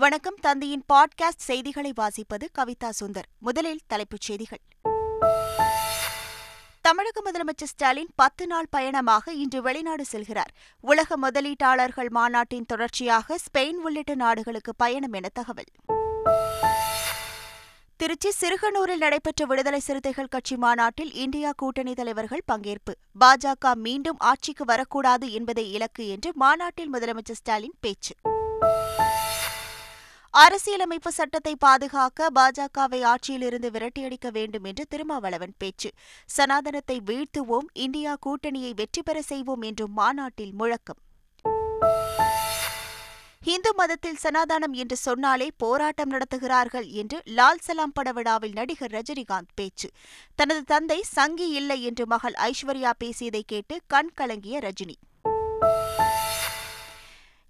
வணக்கம். தந்தையின் பாட்காஸ்ட் செய்திகளை வாசிப்பது கவிதா சுந்தர். முதலில் தலைப்புச் செய்திகள். தமிழக முதலமைச்சர் ஸ்டாலின் பத்து நாள் பயணமாக இன்று வெளிநாடு செல்கிறார். உலக முதலீட்டாளர்கள் மாநாட்டின் தொடர்ச்சியாக ஸ்பெயின் உள்ளிட்ட நாடுகளுக்கு பயணம் என தகவல். திருச்சி சிறுகனூரில் நடைபெற்ற விடுதலை சிறுத்தைகள் கட்சி மாநாட்டில் இந்தியா கூட்டணி தலைவர்கள் பங்கேற்பு. பாஜக மீண்டும் ஆட்சிக்கு வரக்கூடாது என்பதே இலக்கு என்று மாநாட்டில் முதலமைச்சர் ஸ்டாலின் பேச்சு. அரசியலமைப்பு சட்டத்தை பாதுகாக்க பாஜகவை ஆட்சியிலிருந்து விரட்டியடிக்க வேண்டும் என்று திருமாவளவன் பேச்சு. சனாதனத்தை வீழ்த்துவோம் இந்தியா கூட்டணியை வெற்றி பெற செய்வோம் என்றும் மாநாட்டில் முழக்கம். இந்து மதத்தில் சனாதானம் என்று சொன்னாலே போராட்டம் நடத்துகிறார்கள் என்று லால் சலாம் பட விழாவில் நடிகர் ரஜினிகாந்த் பேச்சு. தனது தந்தை சங்கி இல்லை என்று மகள் ஐஸ்வர்யா பேசியதை கேட்டு கண் கலங்கிய ரஜினி.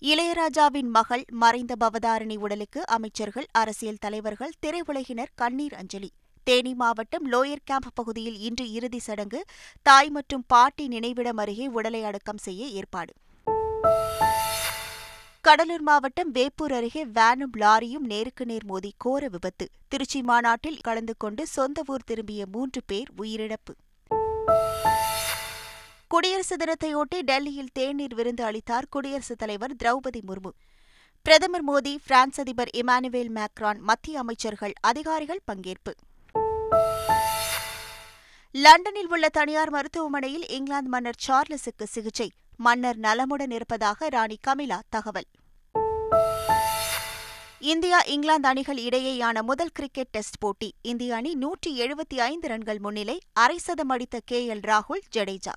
இளையராஜாவின் மகள் மறைந்த பவதாரணி உடலுக்கு அமைச்சர்கள் அரசியல் தலைவர்கள் திரையுலகினர் கண்ணீர் அஞ்சலி. தேனி மாவட்டம் லோயர் கேம்ப் பகுதியில் இன்று இறுதி சடங்கு தாய் மற்றும் பாட்டி நினைவிடம் அருகே உடலை அடக்கம் செய்ய ஏற்பாடு. கடலூர் மாவட்டம் வேப்பூர் அருகே வேனும் லாரியும் நேருக்கு நேர் மோதி கோர விபத்து. திருச்சி மாநாட்டில் கலந்து கொண்டு சொந்த ஊர் திரும்பிய மூன்று பேர் உயிரிழப்பு. குடியரசு தினத்தையொட்டி டெல்லியில் தேநீர் விருந்து அளித்தார் குடியரசுத் தலைவர் திரௌபதி முர்மு. பிரதமர் மோடி பிரான்ஸ் அதிபர் இமானுவேல் மேக்ரான் மத்திய அமைச்சர்கள் அதிகாரிகள் பங்கேற்பு. லண்டனில் உள்ள தனியார் மருத்துவமனையில் இங்கிலாந்து மன்னர் சார்லஸுக்கு சிகிச்சை. மன்னர் நலமுடன் இருப்பதாக ராணி கமிலா தகவல். இந்தியா இங்கிலாந்து அணிகள் இடையேயான முதல் கிரிக்கெட் டெஸ்ட் போட்டி. இந்திய அணி நூற்றி எழுபத்தி ஐந்து ரன்கள் முன்னிலை அரை சதம் அடித்த கே எல் ராகுல் ஜடேஜா.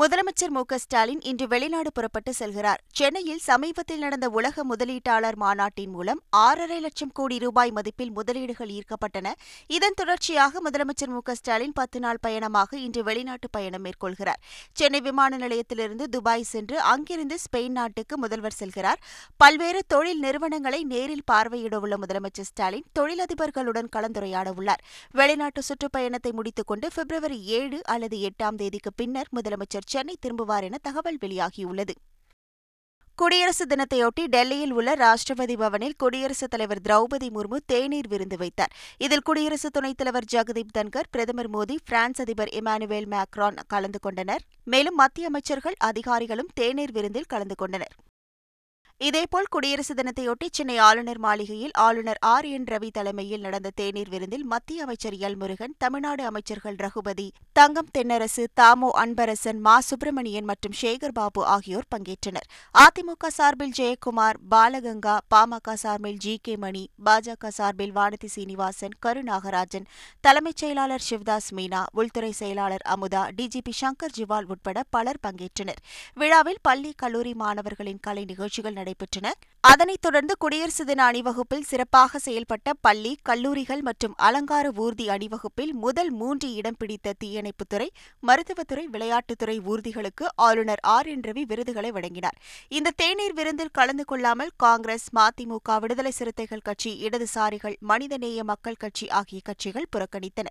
முதலமைச்சர் மு ஸ்டாலின் இன்று வெளிநாடு புறப்பட்டு செல்கிறார். சென்னையில் சமீபத்தில் நடந்த உலக முதலீட்டாளர் மாநாட்டின் மூலம் ஆறரை லட்சம் கோடி ரூபாய் மதிப்பில் முதலீடுகள் ஈர்க்கப்பட்டன. இதன் தொடர்ச்சியாக முதலமைச்சர் மு ஸ்டாலின் பத்து நாள் பயணமாக இன்று வெளிநாட்டு பயணம் மேற்கொள்கிறார். சென்னை விமான நிலையத்திலிருந்து துபாய் சென்று அங்கிருந்து ஸ்பெயின் நாட்டுக்கு முதல்வர் செல்கிறார். பல்வேறு தொழில் நிறுவனங்களை நேரில் பார்வையிடவுள்ள முதலமைச்சர் ஸ்டாலின் தொழிலதிபர்களுடன் கலந்துரையாட உள்ளார் வெளிநாட்டு சுற்றுப்பயணத்தை முடித்துக் கொண்டு பிப்ரவரி ஏழு அல்லது எட்டாம் தேதிக்கு பின்னர் முதலமைச்சர் சென்னை திரும்புவார் என தகவல் வெளியாகியுள்ளது. குடியரசு தினத்தையொட்டி டெல்லியில் உள்ள ராஷ்டிரபதி பவனில் குடியரசுத் தலைவர் திரௌபதி முர்மு தேநீர் விருந்து வைத்தார். இதில் குடியரசு துணைத் தலைவர் ஜெகதீப் தன்கர் பிரதமர் மோடி பிரான்ஸ் அதிபர் இமானுவேல் மேக்ரான் கலந்து கொண்டனர். மேலும் மத்திய அமைச்சர்கள் அதிகாரிகளும் தேநீர் விருந்தில் கலந்து கொண்டனர். இதேபோல் குடியரசு தினத்தையொட்டி சென்னை ஆளுநர் மாளிகையில் ஆளுநர் ஆர் என் ரவி தலைமையில் நடந்த தேநீர் விருந்தில் மத்திய அமைச்சர் எல் முருகன் தமிழ்நாடு அமைச்சர்கள் ரகுபதி தங்கம் தென்னரசு தாமோ அன்பரசன் மா சுப்பிரமணியன் மற்றும் சேகர் பாபு ஆகியோர் பங்கேற்றனர். அதிமுக சார்பில் ஜெயக்குமார் பாலகங்கா பாமக சார்பில் ஜி கே மணி பாஜக சார்பில் வானதி சீனிவாசன் கருநாகராஜன் தலைமைச் செயலாளர் சிவதாஸ் மீனா உள்துறை செயலாளர் அமுதா டிஜிபி சங்கர் ஜிவால் உட்பட பலர் பங்கேற்றனர். விழாவில் பள்ளி கல்லூரி மாணவர்களின் கலை நிகழ்ச்சிகள் நடைபெற்றன. அதனைத் தொடர்ந்து குடியரசு தின அணிவகுப்பில் சிறப்பாக செயல்பட்ட பள்ளி கல்லூரிகள் மற்றும் அலங்கார ஊர்தி அணிவகுப்பில் முதல் மூன்று இடம் பிடித்த தீயணைப்புத்துறை மருத்துவத்துறை விளையாட்டுத்துறை ஊர்திகளுக்கு ஆளுநர் ஆர். என். ரவி விருதுகளை வழங்கினார். இந்த தேநீர் விருந்தில் கலந்து கொள்ளாமல் காங்கிரஸ் மதிமுக விடுதலை சிறுத்தைகள் கட்சி இடதுசாரிகள் மனிதநேய மக்கள் கட்சி ஆகிய கட்சிகள் புறக்கணித்தன.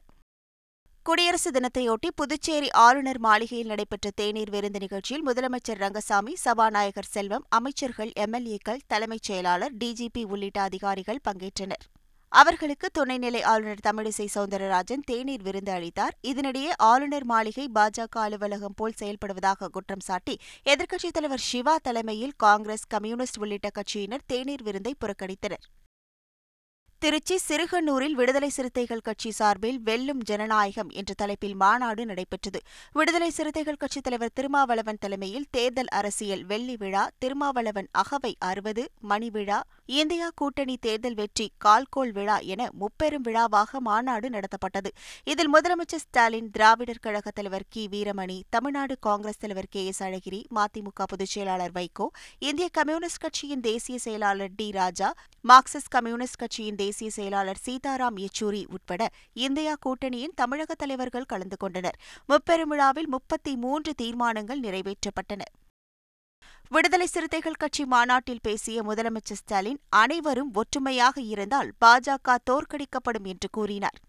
குடியரசு தினத்தையொட்டி புதுச்சேரி ஆளுநர் மாளிகையில் நடைபெற்ற தேநீர் விருந்து நிகழ்ச்சியில் முதலமைச்சர் ரங்கசாமி சபாநாயகர் செல்வம் அமைச்சர்கள் எம்எல்ஏக்கள் தலைமைச் செயலாளர் டிஜிபி உள்ளிட்ட அதிகாரிகள் பங்கேற்றனர். அவர்களுக்கு துணைநிலை ஆளுநர் தமிழிசை சவுந்தரராஜன் தேநீர் விருந்து அளித்தார். இதனிடையே ஆளுநர் மாளிகை பாஜக அலுவலகம் போல் செயல்படுவதாக குற்றம் சாட்டி எதிர்க்கட்சித் தலைவர் சிவா தலைமையில் காங்கிரஸ் கம்யூனிஸ்ட் உள்ளிட்ட கட்சியினர் தேநீர் விருந்தை புறக்கணித்தனர். திருச்சி சிறுகண்ணூரில் விடுதலை சிறுத்தைகள் கட்சி சார்பில் வெல்லும் ஜனநாயகம் என்ற தலைப்பில் மாநாடு நடைபெற்றது. விடுதலை சிறுத்தைகள் கட்சித் தலைவர் திருமாவளவன் தலைமையில் தேர்தல் அரசியல் வெள்ளி விழா திருமாவளவன் அகவை அறுபது மணி விழா இந்தியா கூட்டணி தேர்தல் வெற்றி கால்கோள் விழா என முப்பெரும் விழாவாக மாநாடு நடத்தப்பட்டது. இதில் முதலமைச்சர் ஸ்டாலின் திராவிடர் கழக தலைவர் கி. வீரமணி தமிழ்நாடு காங்கிரஸ் தலைவர் கே. எஸ். அழகிரி மதிமுக பொதுச் செயலாளர் வைகோ இந்திய கம்யூனிஸ்ட் கட்சியின் தேசிய செயலாளர் டி. ராஜா மார்க்சிஸ்ட் கம்யூனிஸ்ட் கட்சியின் தேசிய செயலாளர் சீதாராம் யெச்சூரி உட்பட இந்தியா கூட்டணியின் தமிழக தலைவர்கள் கலந்து கொண்டனர். முப்பெரும் விழாவில் முப்பத்தி மூன்று தீர்மானங்கள் நிறைவேற்றப்பட்டன. விடுதலை சிறுத்தைகள் கட்சி மாநாட்டில் பேசிய முதலமைச்சர் ஸ்டாலின் அனைவரும் ஒற்றுமையாக இருந்தால் பாஜக தோற்கடிக்கப்படும் என்று கூறினார்.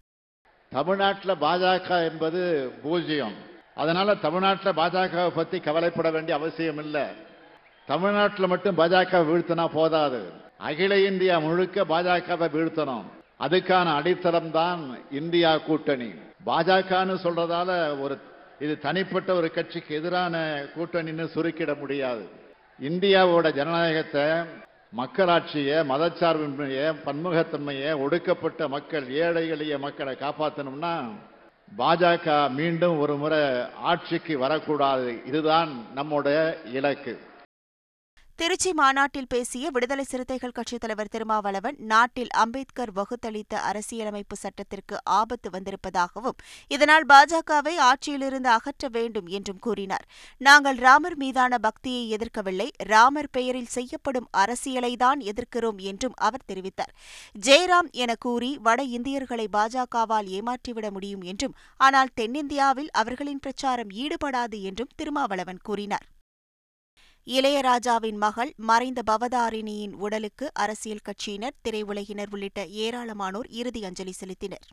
தமிழ்நாட்டில் பாஜக என்பது பூஜ்ஜியம். அதனால தமிழ்நாட்டில் பாஜகவை பத்தி கவலைப்பட வேண்டிய அவசியம் இல்லை. தமிழ்நாட்டில் மட்டும் பாஜக வீழ்த்தினா போதாது. அகில இந்தியா முழுக்க பாஜகவை வீழ்த்தணும். அதுக்கான அடித்தளம் தான் இந்தியா கூட்டணி. பாஜகன்னு சொல்றதால ஒரு இது தனிப்பட்ட ஒரு கட்சிக்கு எதிரான கூட்டணின்னு சுருக்கிட முடியாது. இந்தியாவோட ஜனநாயகத்தை மக்களாட்சியை மதச்சார்பின்மையை பன்முகத்தன்மையை ஒடுக்கப்பட்ட மக்கள் ஏழை எளிய மக்களை காப்பாற்றணும்னா பாஜக மீண்டும் ஒரு முறை ஆட்சிக்கு வரக்கூடாது. இதுதான் நம்முடைய இலக்கு. திருச்சி மாநாட்டில் பேசிய விடுதலை சிறுத்தைகள் கட்சித் தலைவர் திருமாவளவன் நாட்டில் அம்பேத்கர் வகுத்தளித்த அரசியலமைப்பு சட்டத்திற்கு ஆபத்து வந்திருப்பதாகவும் இதனால் பாஜகவை ஆட்சியிலிருந்து அகற்ற வேண்டும் என்றும் கூறினார். நாங்கள் ராமர் மீதான பக்தியை எதிர்க்கவில்லை ராமர் பெயரில் செய்யப்படும் அரசியலைதான் எதிர்க்கிறோம் என்றும் அவர் தெரிவித்தார். ஜெயராம் என கூறி வட இந்தியர்களை பாஜகவால் ஏமாற்றிவிட முடியும் என்றும் ஆனால் தென்னிந்தியாவில் அவர்களின் பிரச்சாரம் ஈடுபடாது என்றும் திருமாவளவன் கூறினார். இளையராஜாவின் மகள் மறைந்த பவதாரிணியின் உடலுக்கு அரசியல் கட்சியினர் திரையுலகினர் உள்ளிட்ட ஏராளமானோர் இறுதி அஞ்சலி செலுத்தினர்.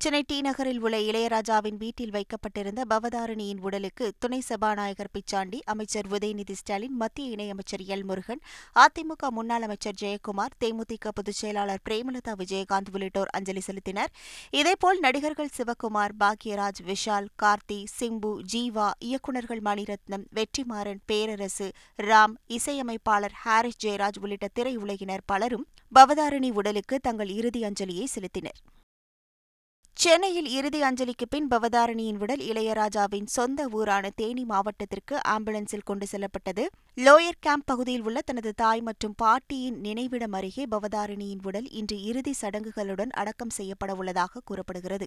சென்னை டி நகரில் உள்ள இளையராஜாவின் வீட்டில் வைக்கப்பட்டிருந்த பவதாரணியின் உடலுக்கு துணை சபாநாயகர் பிச்சாண்டி அமைச்சர் உதயநிதி ஸ்டாலின் மத்திய இணையமைச்சர் எல் முருகன் அதிமுக முன்னாள் அமைச்சர் ஜெயக்குமார் தேமுதிக பொதுச் செயலாளர் பிரேமலதா விஜயகாந்த் உள்ளிட்டோர் அஞ்சலி செலுத்தினர். இதேபோல் நடிகர்கள் சிவக்குமார் பாக்யராஜ் விஷால் கார்த்தி சிம்பு ஜீவா இயக்குநர்கள் மணிரத்னம் வெற்றிமாறன் பேரரசு ராம் இசையமைப்பாளர் ஹாரிஸ் ஜெயராஜ் உள்ளிட்ட திரையுலகினர் பலரும் பவதாரணி உடலுக்கு தங்கள் இறுதி அஞ்சலியை செலுத்தினர். சென்னையில் இறுதி அஞ்சலிக்கு பின் பவதாரணியின் உடல் இளையராஜாவின் சொந்த ஊரான தேனி மாவட்டத்திற்கு ஆம்புலன்ஸில் கொண்டு செல்லப்பட்டது. லோயர் கேம்ப் பகுதியில் உள்ள தனது தாய் மற்றும் பாட்டியின் நினைவிடம் அருகே பவதாரணியின் உடல் இன்று இறுதி சடங்குகளுடன் அடக்கம் செய்யப்பட உள்ளதாக கூறப்படுகிறது.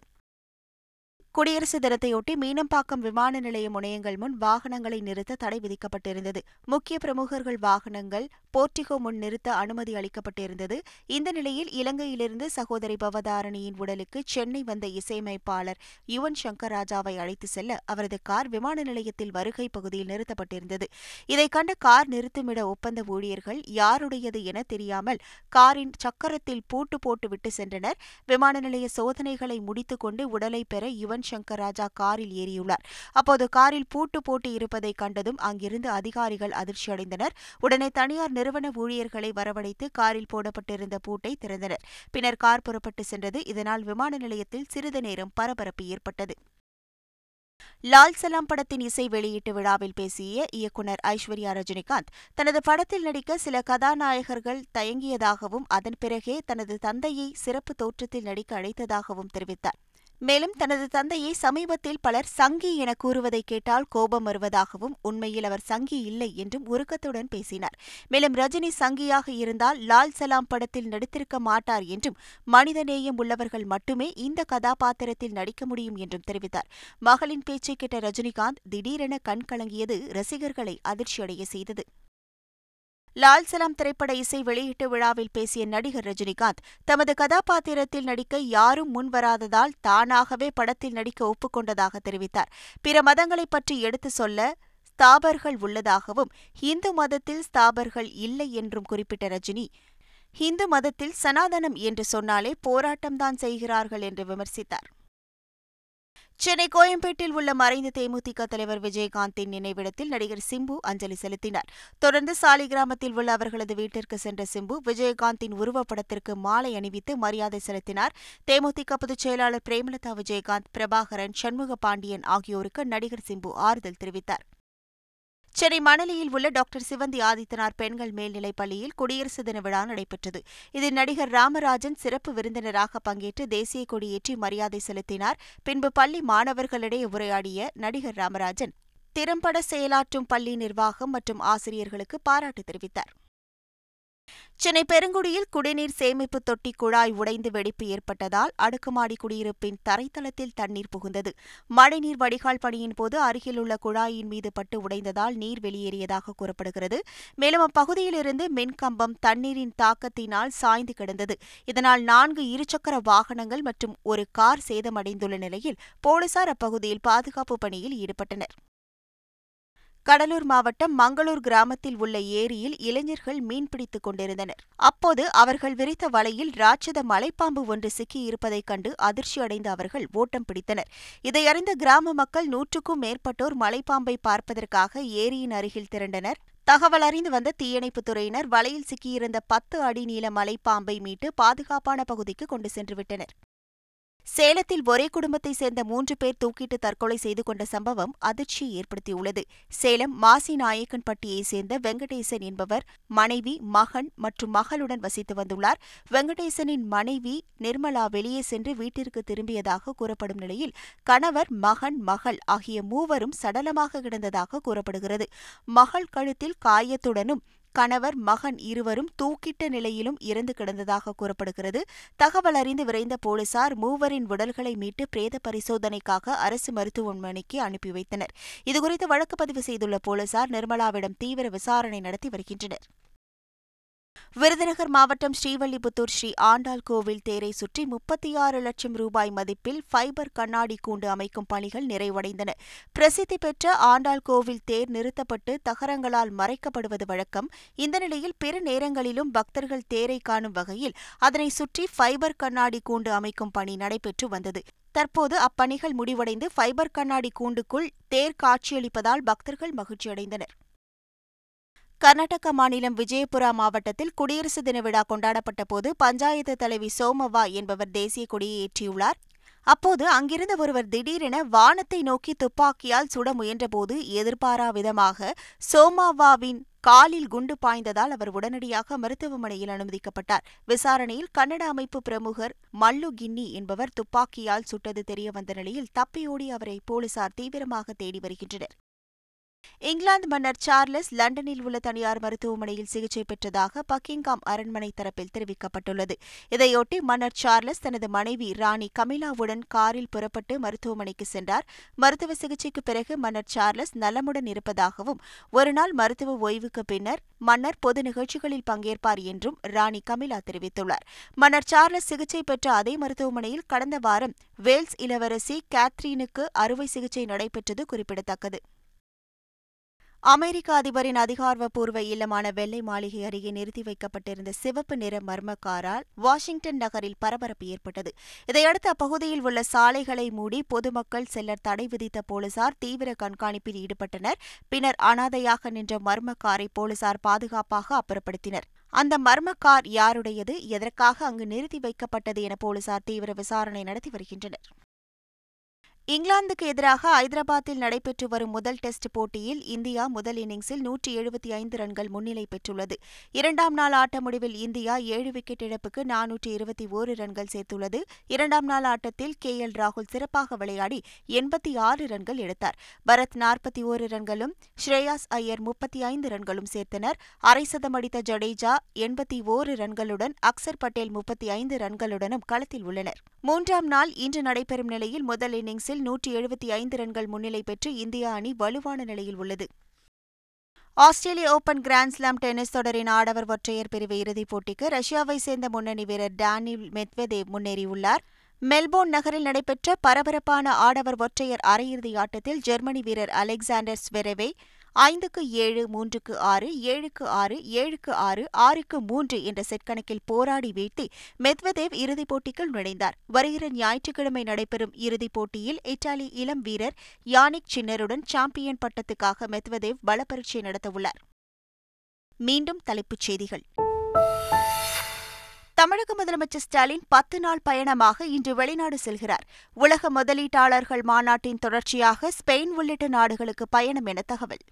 குடியரசு தினத்தையொட்டி மீனம்பாக்கம் விமான நிலைய முனையங்கள் முன் வாகனங்களை நிறுத்த தடை விதிக்கப்பட்டிருந்தது. முக்கிய பிரமுகர்கள் வாகனங்கள் போர்டிகோ முன் நிறுத்த அனுமதி அளிக்கப்பட்டிருந்தது. இந்த நிலையில் இலங்கையிலிருந்து சகோதரி பவதாரணியின் உடலுக்கு சென்னை வந்த இசையமைப்பாளர் யுவன் சங்கர் ராஜாவை அழைத்து செல்ல அவரது கார் விமான நிலையத்தில் வருகை பகுதியில் நிறுத்தப்பட்டிருந்தது. இதை கண்ட கார் நிறுத்துமிட ஒப்பந்த ஊழியர்கள் யாருடையது என தெரியாமல் காரின் சக்கரத்தில் பூட்டு போட்டு விட்டு சென்றனர். விமான நிலைய சோதனைகளை முடித்துக் கொண்டு உடலை பெற யுவன் சங்கர் ராஜா காரில் ஏறியுள்ளார். அப்போது காரில் பூட்டு போட்டு இருப்பதை கண்டதும் அங்கிருந்து அதிகாரிகள் அதிர்ச்சியடைந்தனர். உடனே தனியார் நிறுவன ஊழியர்களை வரவழைத்து காரில் போடப்பட்டிருந்த பூட்டை திறந்தனர். பின்னர் கார் புறப்பட்டு சென்றது. இதனால் விமான நிலையத்தில் சிறிது நேரம் பரபரப்பு ஏற்பட்டது. லால் சலாம் படத்தின் இசை வெளியீட்டு விழாவில் பேசிய இயக்குநர் ஐஸ்வர்யா ரஜினிகாந்த் தனது படத்தில் நடிக்க சில கதாநாயகர்கள் தயங்கியதாகவும் அதன் பிறகே தனது தந்தையை சிறப்பு தோற்றத்தில் நடிக்க அழைத்ததாகவும் தெரிவித்தார். மேலும் தனது தந்தையை சமீபத்தில் பலர் சங்கி என கூறுவதை கேட்டால் கோபம் வருவதாகவும் உண்மையில் அவர் சங்கி இல்லை என்றும் உருக்கத்துடன் பேசினார். மேலும் ரஜினி சங்கியாக இருந்தால் லால் சலாம் படத்தில் நடித்திருக்க மாட்டார் என்றும் மனிதநேயம் உள்ளவர்கள் மட்டுமே இந்த கதாபாத்திரத்தில் நடிக்க முடியும் என்றும் தெரிவித்தார். மகளின் பேச்சை கேட்ட ரஜினிகாந்த் திடீரென கண் கலங்கியது ரசிகர்களை அதிர்ச்சியடைய செய்தது. லால் சலாம் திரைப்பட இசை வெளியீட்டு விழாவில் பேசிய நடிகர் ரஜினிகாந்த் தமது கதாபாத்திரத்தில் நடிக்க யாரும் முன்வராததால் தானாகவே படத்தில் நடிக்க ஒப்புக்கொண்டதாக தெரிவித்தார். பிற மதங்களைப் பற்றி எடுத்து சொல்ல ஸ்தாபர்கள் உள்ளதாகவும் இந்து மதத்தில் ஸ்தாபர்கள் இல்லை என்றும் குறிப்பிட்ட ரஜினி இந்து மதத்தில் சனாதனம் என்று சொன்னாலே போராட்டம்தான் செய்கிறார்கள் என்று விமர்சித்தார். சென்னை கோயம்பேட்டில் உள்ள மறைந்த தேமுதிக தலைவர் விஜயகாந்தின் நினைவிடத்தில் நடிகர் சிம்பு அஞ்சலி செலுத்தினார். தொடர்ந்து சாலிகிராமத்தில் உள்ள அவர்களது வீட்டிற்கு சென்ற சிம்பு விஜயகாந்தின் உருவப்படத்திற்கு மாலை அணிவித்து மரியாதை செலுத்தினார். தேமுதிக பொதுச் செயலாளர் பிரேமலதா விஜயகாந்த் பிரபாகரன் சண்முக பாண்டியன் ஆகியோருக்கு நடிகர் சிம்பு ஆறுதல் தெரிவித்தார். சென்னை மணலியில் உள்ள டாக்டர் சிவந்தி ஆதித்தனார் பெண்கள் மேல்நிலைப் பள்ளியில் குடியரசு தின விழா நடைபெற்றது. இதில் நடிகர் ராமராஜன் சிறப்பு விருந்தினராக பங்கேற்று தேசிய கொடியேற்றி மரியாதை செலுத்தினார். பின்பு பள்ளி மாணவர்களிடையே உரையாடிய நடிகர் ராமராஜன் திறம்பட செயலாற்றும் பள்ளி நிர்வாகம் மற்றும் ஆசிரியர்களுக்கு பாராட்டு தெரிவித்தார். சென்னை பெருங்குடியில் குடிநீர் சேமிப்பு தொட்டி குழாய் உடைந்து வெடிப்பு ஏற்பட்டதால் அடுக்குமாடி குடியிருப்பின் தரைத்தளத்தில் தண்ணீர் புகுந்தது. மழைநீர் வடிகால் பணியின் போது அருகிலுள்ள குழாயின் மீது பட்டு உடைந்ததால் நீர் வெளியேறியதாக கூறப்படுகிறது. மேலும் அப்பகுதியிலிருந்து மின்கம்பம் தண்ணீரின் தாக்கத்தினால் சாய்ந்து கிடந்தது. இதனால் நான்கு இருசக்கர வாகனங்கள் மற்றும் ஒரு கார் சேதமடைந்துள்ள நிலையில் போலீசார் அப்பகுதியில் பாதுகாப்பு பணியில் ஈடுபட்டனர். கடலூர் மாவட்டம் மங்களூர் கிராமத்தில் உள்ள ஏரியில் இளைஞர்கள் மீன்பிடித்துக் கொண்டிருந்தனர். அப்போது அவர்கள் விரித்த வலையில் ராட்சத மலைப்பாம்பு ஒன்று சிக்கியிருப்பதைக் கண்டு அதிர்ச்சியடைந்த அவர்கள் ஓட்டம் பிடித்தனர். இதையறிந்த கிராம மக்கள் நூற்றுக்கும் மேற்பட்டோர் மலைப்பாம்பை பார்ப்பதற்காக ஏரியின் அருகில் திரண்டனர். தகவல் அறிந்து வந்த தீயணைப்புத் துறையினர் வலையில் சிக்கியிருந்த பத்து அடி நீள மலைப்பாம்பை மீட்டு பாதுகாப்பான பகுதிக்கு கொண்டு சென்று விட்டனர். சேலத்தில் ஒரே குடும்பத்தைச் சேர்ந்த மூன்று பேர் தூக்கிட்டு தற்கொலை செய்து கொண்ட சம்பவம் அதிர்ச்சியை ஏற்படுத்தியுள்ளது. சேலம் மாசி நாயக்கன்பட்டியைச் சேர்ந்த வெங்கடேசன் என்பவர் மனைவி மகன் மற்றும் மகளுடன் வசித்து வந்துள்ளார். வெங்கடேசனின் மனைவி நிர்மலா வெளியே சென்று வீட்டிற்கு திரும்பியதாக கூறப்படும் நிலையில் கணவர் மகன் மகள் ஆகிய மூவரும் சடலமாக கிடந்ததாக கூறப்படுகிறது. மகள் கழுத்தில் காயத்துடனும் கணவர் மகன் இருவரும் தூக்கிட்ட நிலையிலும் இறந்து கிடந்ததாக கூறப்படுகிறது. தகவல் அறிந்து விரைந்த போலீசார் மூவரின் உடல்களை மீட்டு பிரேத பரிசோதனைக்காக அரசு மருத்துவமனைக்கு அனுப்பி வைத்தனர். இதுகுறித்து வழக்கு பதிவு செய்துள்ள போலீசார் நிர்மலாவிடம் தீவிர விசாரணை நடத்தி வருகின்றனர். விருதுநகர் மாவட்டம் ஸ்ரீவல்லிபுத்தூர் ஸ்ரீ ஆண்டாள் கோவில் தேரை சுற்றி முப்பத்தி ஆறு லட்சம் ரூபாய் மதிப்பில் ஃபைபர் கண்ணாடி கூண்டு அமைக்கும் பணிகள் நிறைவடைந்தன. பிரசித்தி பெற்ற ஆண்டாள் கோவில் தேர் நிறுத்தப்பட்டு தகரங்களால் மறைக்கப்படுவது வழக்கம். இந்த நிலையில் பிற நேரங்களிலும் பக்தர்கள் தேரை காணும் வகையில் அதனை சுற்றி ஃபைபர் கண்ணாடி கூண்டு அமைக்கும் பணி நடைபெற்று வந்தது. தற்போது அப்பணிகள் முடிவடைந்து ஃபைபர் கண்ணாடி கூண்டுக்குள் தேர் காட்சியளிப்பதால் பக்தர்கள் மகிழ்ச்சியடைந்தனர். கர்நாடக மாநிலம் விஜயபுரா மாவட்டத்தில் குடியரசு தின விழா கொண்டாடப்பட்ட போது பஞ்சாயத்து தலைவி சோமவா என்பவர் தேசிய கொடியை ஏற்றியுள்ளார். அப்போது அங்கிருந்த ஒருவர் திடீரென வானத்தை நோக்கி துப்பாக்கியால் சுட முயன்றபோது எதிர்பாரா விதமாக சோமாவாவின் காலில் குண்டு பாய்ந்ததால் அவர் உடனடியாக மருத்துவமனையில் அனுமதிக்கப்பட்டார். விசாரணையில் கன்னட அமைப்பு பிரமுகர் மல்லு கின்னி என்பவர் துப்பாக்கியால் சுட்டது தெரியவந்த நிலையில் தப்பியோடி அவரை போலீசார் தீவிரமாக தேடி வருகின்றனர். இங்கிலாந்து மன்னர் சார்லஸ் லண்டனில் உள்ள தனியார் மருத்துவமனையில் சிகிச்சை பெற்றதாக பக்கிங்காம் அரண்மனை தரப்பில் தெரிவிக்கப்பட்டுள்ளது. இதையொட்டி மன்னர் சார்லஸ் தனது மனைவி ராணி கமிலாவுடன் காரில் புறப்பட்டு மருத்துவமனைக்கு சென்றார். மருத்துவ சிகிச்சைக்கு பிறகு மன்னர் சார்லஸ் நலமுடன் இருப்பதாகவும் ஒருநாள் மருத்துவ ஓய்வுக்கு பின்னர் மன்னர் பொது நிகழ்ச்சிகளில் பங்கேற்பார் என்றும் ராணி கமிலா தெரிவித்துள்ளார். மன்னர் சார்லஸ் சிகிச்சை பெற்ற அதே மருத்துவமனையில் கடந்த வாரம் வேல்ஸ் இளவரசி கேத்ரீனுக்கு அறுவை சிகிச்சை நடைபெற்றது குறிப்பிடத்தக்கது. அமெரிக்க அதிபரின் அதிகாரப்பூர்வ இல்லமான வெள்ளை மாளிகை அருகே நிறுத்தி வைக்கப்பட்டிருந்த சிவப்பு நிற மர்ம காரால் வாஷிங்டன் நகரில் பரபரப்பு ஏற்பட்டது. இதையடுத்து அப்பகுதியில் உள்ள சாலைகளை மூடி பொதுமக்கள் செல்லர் தடை விதித்த போலீசார் தீவிர கண்காணிப்பில் ஈடுபட்டனர். பின்னர் அனாதையாக நின்ற மர்ம காரை போலீசார் பாதுகாப்பாக அப்புறப்படுத்தினர். அந்த மர்ம கார் யாருடையது? எதற்காக அங்கு நிறுத்தி வைக்கப்பட்டது என போலீசார் தீவிர விசாரணை நடத்தி வருகின்றனர். இங்கிலாந்துக்கு எதிராக ஐதராபாத்தில் நடைபெற்று வரும் முதல் டெஸ்ட் போட்டியில் இந்தியா முதல் இன்னிங்ஸில் நூற்றி எழுபத்தி ஐந்து ரன்கள் முன்னிலை பெற்றுள்ளது. இரண்டாம் நாள் ஆட்ட முடிவில் இந்தியா ஏழு விக்கெட் இழப்புக்கு நானூற்றி இருபத்தி ஓரு ரன்கள் சேர்த்துள்ளது. இரண்டாம் நாள் ஆட்டத்தில் கே எல் ராகுல் சிறப்பாக விளையாடி எண்பத்தி ஆறு ரன்கள் எடுத்தார். பரத் நாற்பத்தி ஓரு ரன்களும் ஸ்ரேயாஸ் ஐயர் முப்பத்தி ஐந்து ரன்களும் சேர்த்தனர். அரை சதம் அடித்த ஜடேஜா எண்பத்தி ஓரு ரன்களுடன் அக்சர் பட்டேல் முப்பத்தி ஐந்து ரன்களுடனும் களத்தில் உள்ளனர். மூன்றாம் நாள் இன்று நடைபெறும் நிலையில் முதல் இன்னிங்ஸில் நூற்றி எழுபத்தி ஐந்து ரன்கள் முன்னிலை பெற்று இந்திய அணி வலுவான நிலையில் உள்ளது. ஆஸ்திரேலிய ஓபன் கிராண்ட்ஸ்லாம் டென்னிஸ் தொடரின் ஆடவர் ஒற்றையர் பிரிவு இறுதிப் போட்டிக்கு ரஷ்யாவை சேர்ந்த முன்னணி வீரர் டேனில் மெத்வதேவ் முன்னேறியுள்ளார். மெல்போர்ன் நகரில் நடைபெற்ற பரபரப்பான ஆடவர் ஒற்றையர் அரையிறுதி ஆட்டத்தில் ஜெர்மனி வீரர் அலெக்சாண்டர் ஸ்வெரவே ஐந்துக்கு ஏழு மூன்றுக்கு ஆறு ஏழுக்கு ஆறு ஏழுக்கு ஆறு ஆறுக்கு மூன்று என்ற செட் கணக்கில் போராடி வீழ்த்தி மெத்வதேவ் இறுதிப் போட்டிக்குள் நுழைந்தார். வருகிற ஞாயிற்றுக்கிழமை நடைபெறும் இறுதிப் போட்டியில் இத்தாலி இளம் வீரர் யானிக் சின்னருடன் சாம்பியன் பட்டத்துக்காக மெத்வதேவ் பலப்பரீட்சை நடத்தவுள்ளார். மீண்டும் தலைப்புச் செய்திகள். தமிழக முதலமைச்சர் ஸ்டாலின் பத்து நாள் பயணமாக இன்று வெளிநாடு செல்கிறார். உலக முதலீட்டாளர்கள் மாநாட்டின் தொடர்ச்சியாக ஸ்பெயின் உள்ளிட்ட நாடுகளுக்கு பயணம் என தகவல்.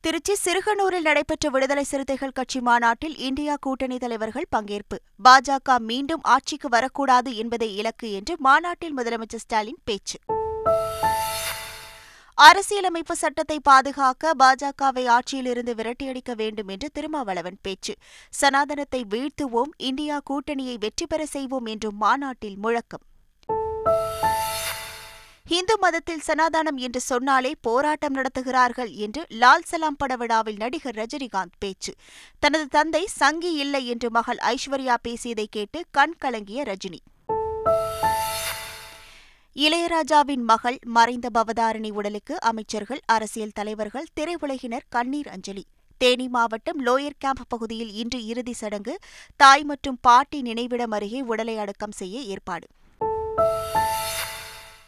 திருச்சி சிறுகனூரில் நடைபெற்ற விடுதலை சிறுத்தைகள் கட்சி மாநாட்டில் இந்தியா கூட்டணி தலைவர்கள் பங்கேற்பு. பாஜக மீண்டும் ஆட்சிக்கு வரக்கூடாது என்பதே இலக்கு என்று மாநாட்டில் முதலமைச்சர் ஸ்டாலின் பேச்சு. அரசியலமைப்பு சட்டத்தை பாதுகாக்க பாஜகவை ஆட்சியிலிருந்து விரட்டியடிக்க வேண்டும் என்று திருமாவளவன் பேச்சு. சனாதனத்தை வீழ்த்துவோம் இந்தியா கூட்டணியை வெற்றி பெற செய்வோம் என்றும் மாநாட்டில் முழக்கம். இந்து மதத்தில் சனாதானம் என்று சொன்னாலே போராட்டம் நடத்துகிறார்கள் என்று லால் சலாம் பட விழாவில் நடிகர் ரஜினிகாந்த் பேச்சு. தனது தந்தை சங்கி இல்லை என்று மகள் ஐஸ்வர்யா பேசியதை கேட்டு கண் கலங்கிய ரஜினி. இளையராஜாவின் மகள் மறைந்த பவதாரணி உடலுக்கு அமைச்சர்கள் அரசியல் தலைவர்கள் திரையுலகினர் கண்ணீர் அஞ்சலி. தேனி மாவட்டம் லோயர் கேம்ப் பகுதியில் இன்று இறுதி சடங்கு தாய் மற்றும் பாட்டி நினைவிடம் அருகே உடலை அடக்கம் செய்ய ஏற்பாடு.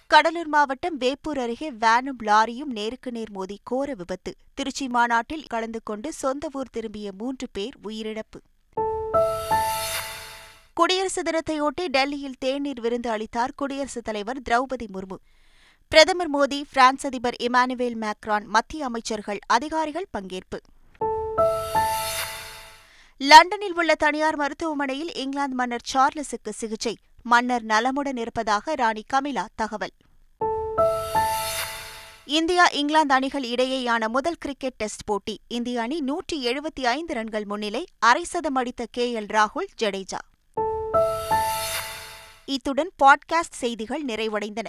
கடலூர் மாவட்டம் வேப்பூர் அருகே வேனும் லாரியும் நேருக்கு நேர் மோதி கோர விபத்து. திருச்சி மாநாட்டில் கலந்து கொண்டு சொந்த ஊர் திரும்பிய மூன்று பேர் உயிரிழப்பு. குடியரசு தினத்தையொட்டி டெல்லியில் தேநீர் விருந்து அளித்தார் குடியரசுத் தலைவர் திரௌபதி முர்மு. பிரதமர் மோடி பிரான்ஸ் அதிபர் இமானுவேல் மேக்ரான் மத்திய அமைச்சர்கள் அதிகாரிகள் பங்கேற்பு. லண்டனில் உள்ள தனியார் மருத்துவமனையில் இங்கிலாந்து மன்னர் சார்லஸுக்கு சிகிச்சை. மன்னர் நலமுடன் இருப்பதாக ராணி கமிலா தகவல். இந்தியா இங்கிலாந்து அணிகள் இடையேயான முதல் கிரிக்கெட் டெஸ்ட் போட்டி. இந்திய அணி நூற்றி எழுபத்தி ஐந்து ரன்கள் முன்னிலை அரை சதம் அடித்த கே எல் ராகுல் ஜடேஜா. இத்துடன் பாட்காஸ்ட் செய்திகள் நிறைவடைந்தன.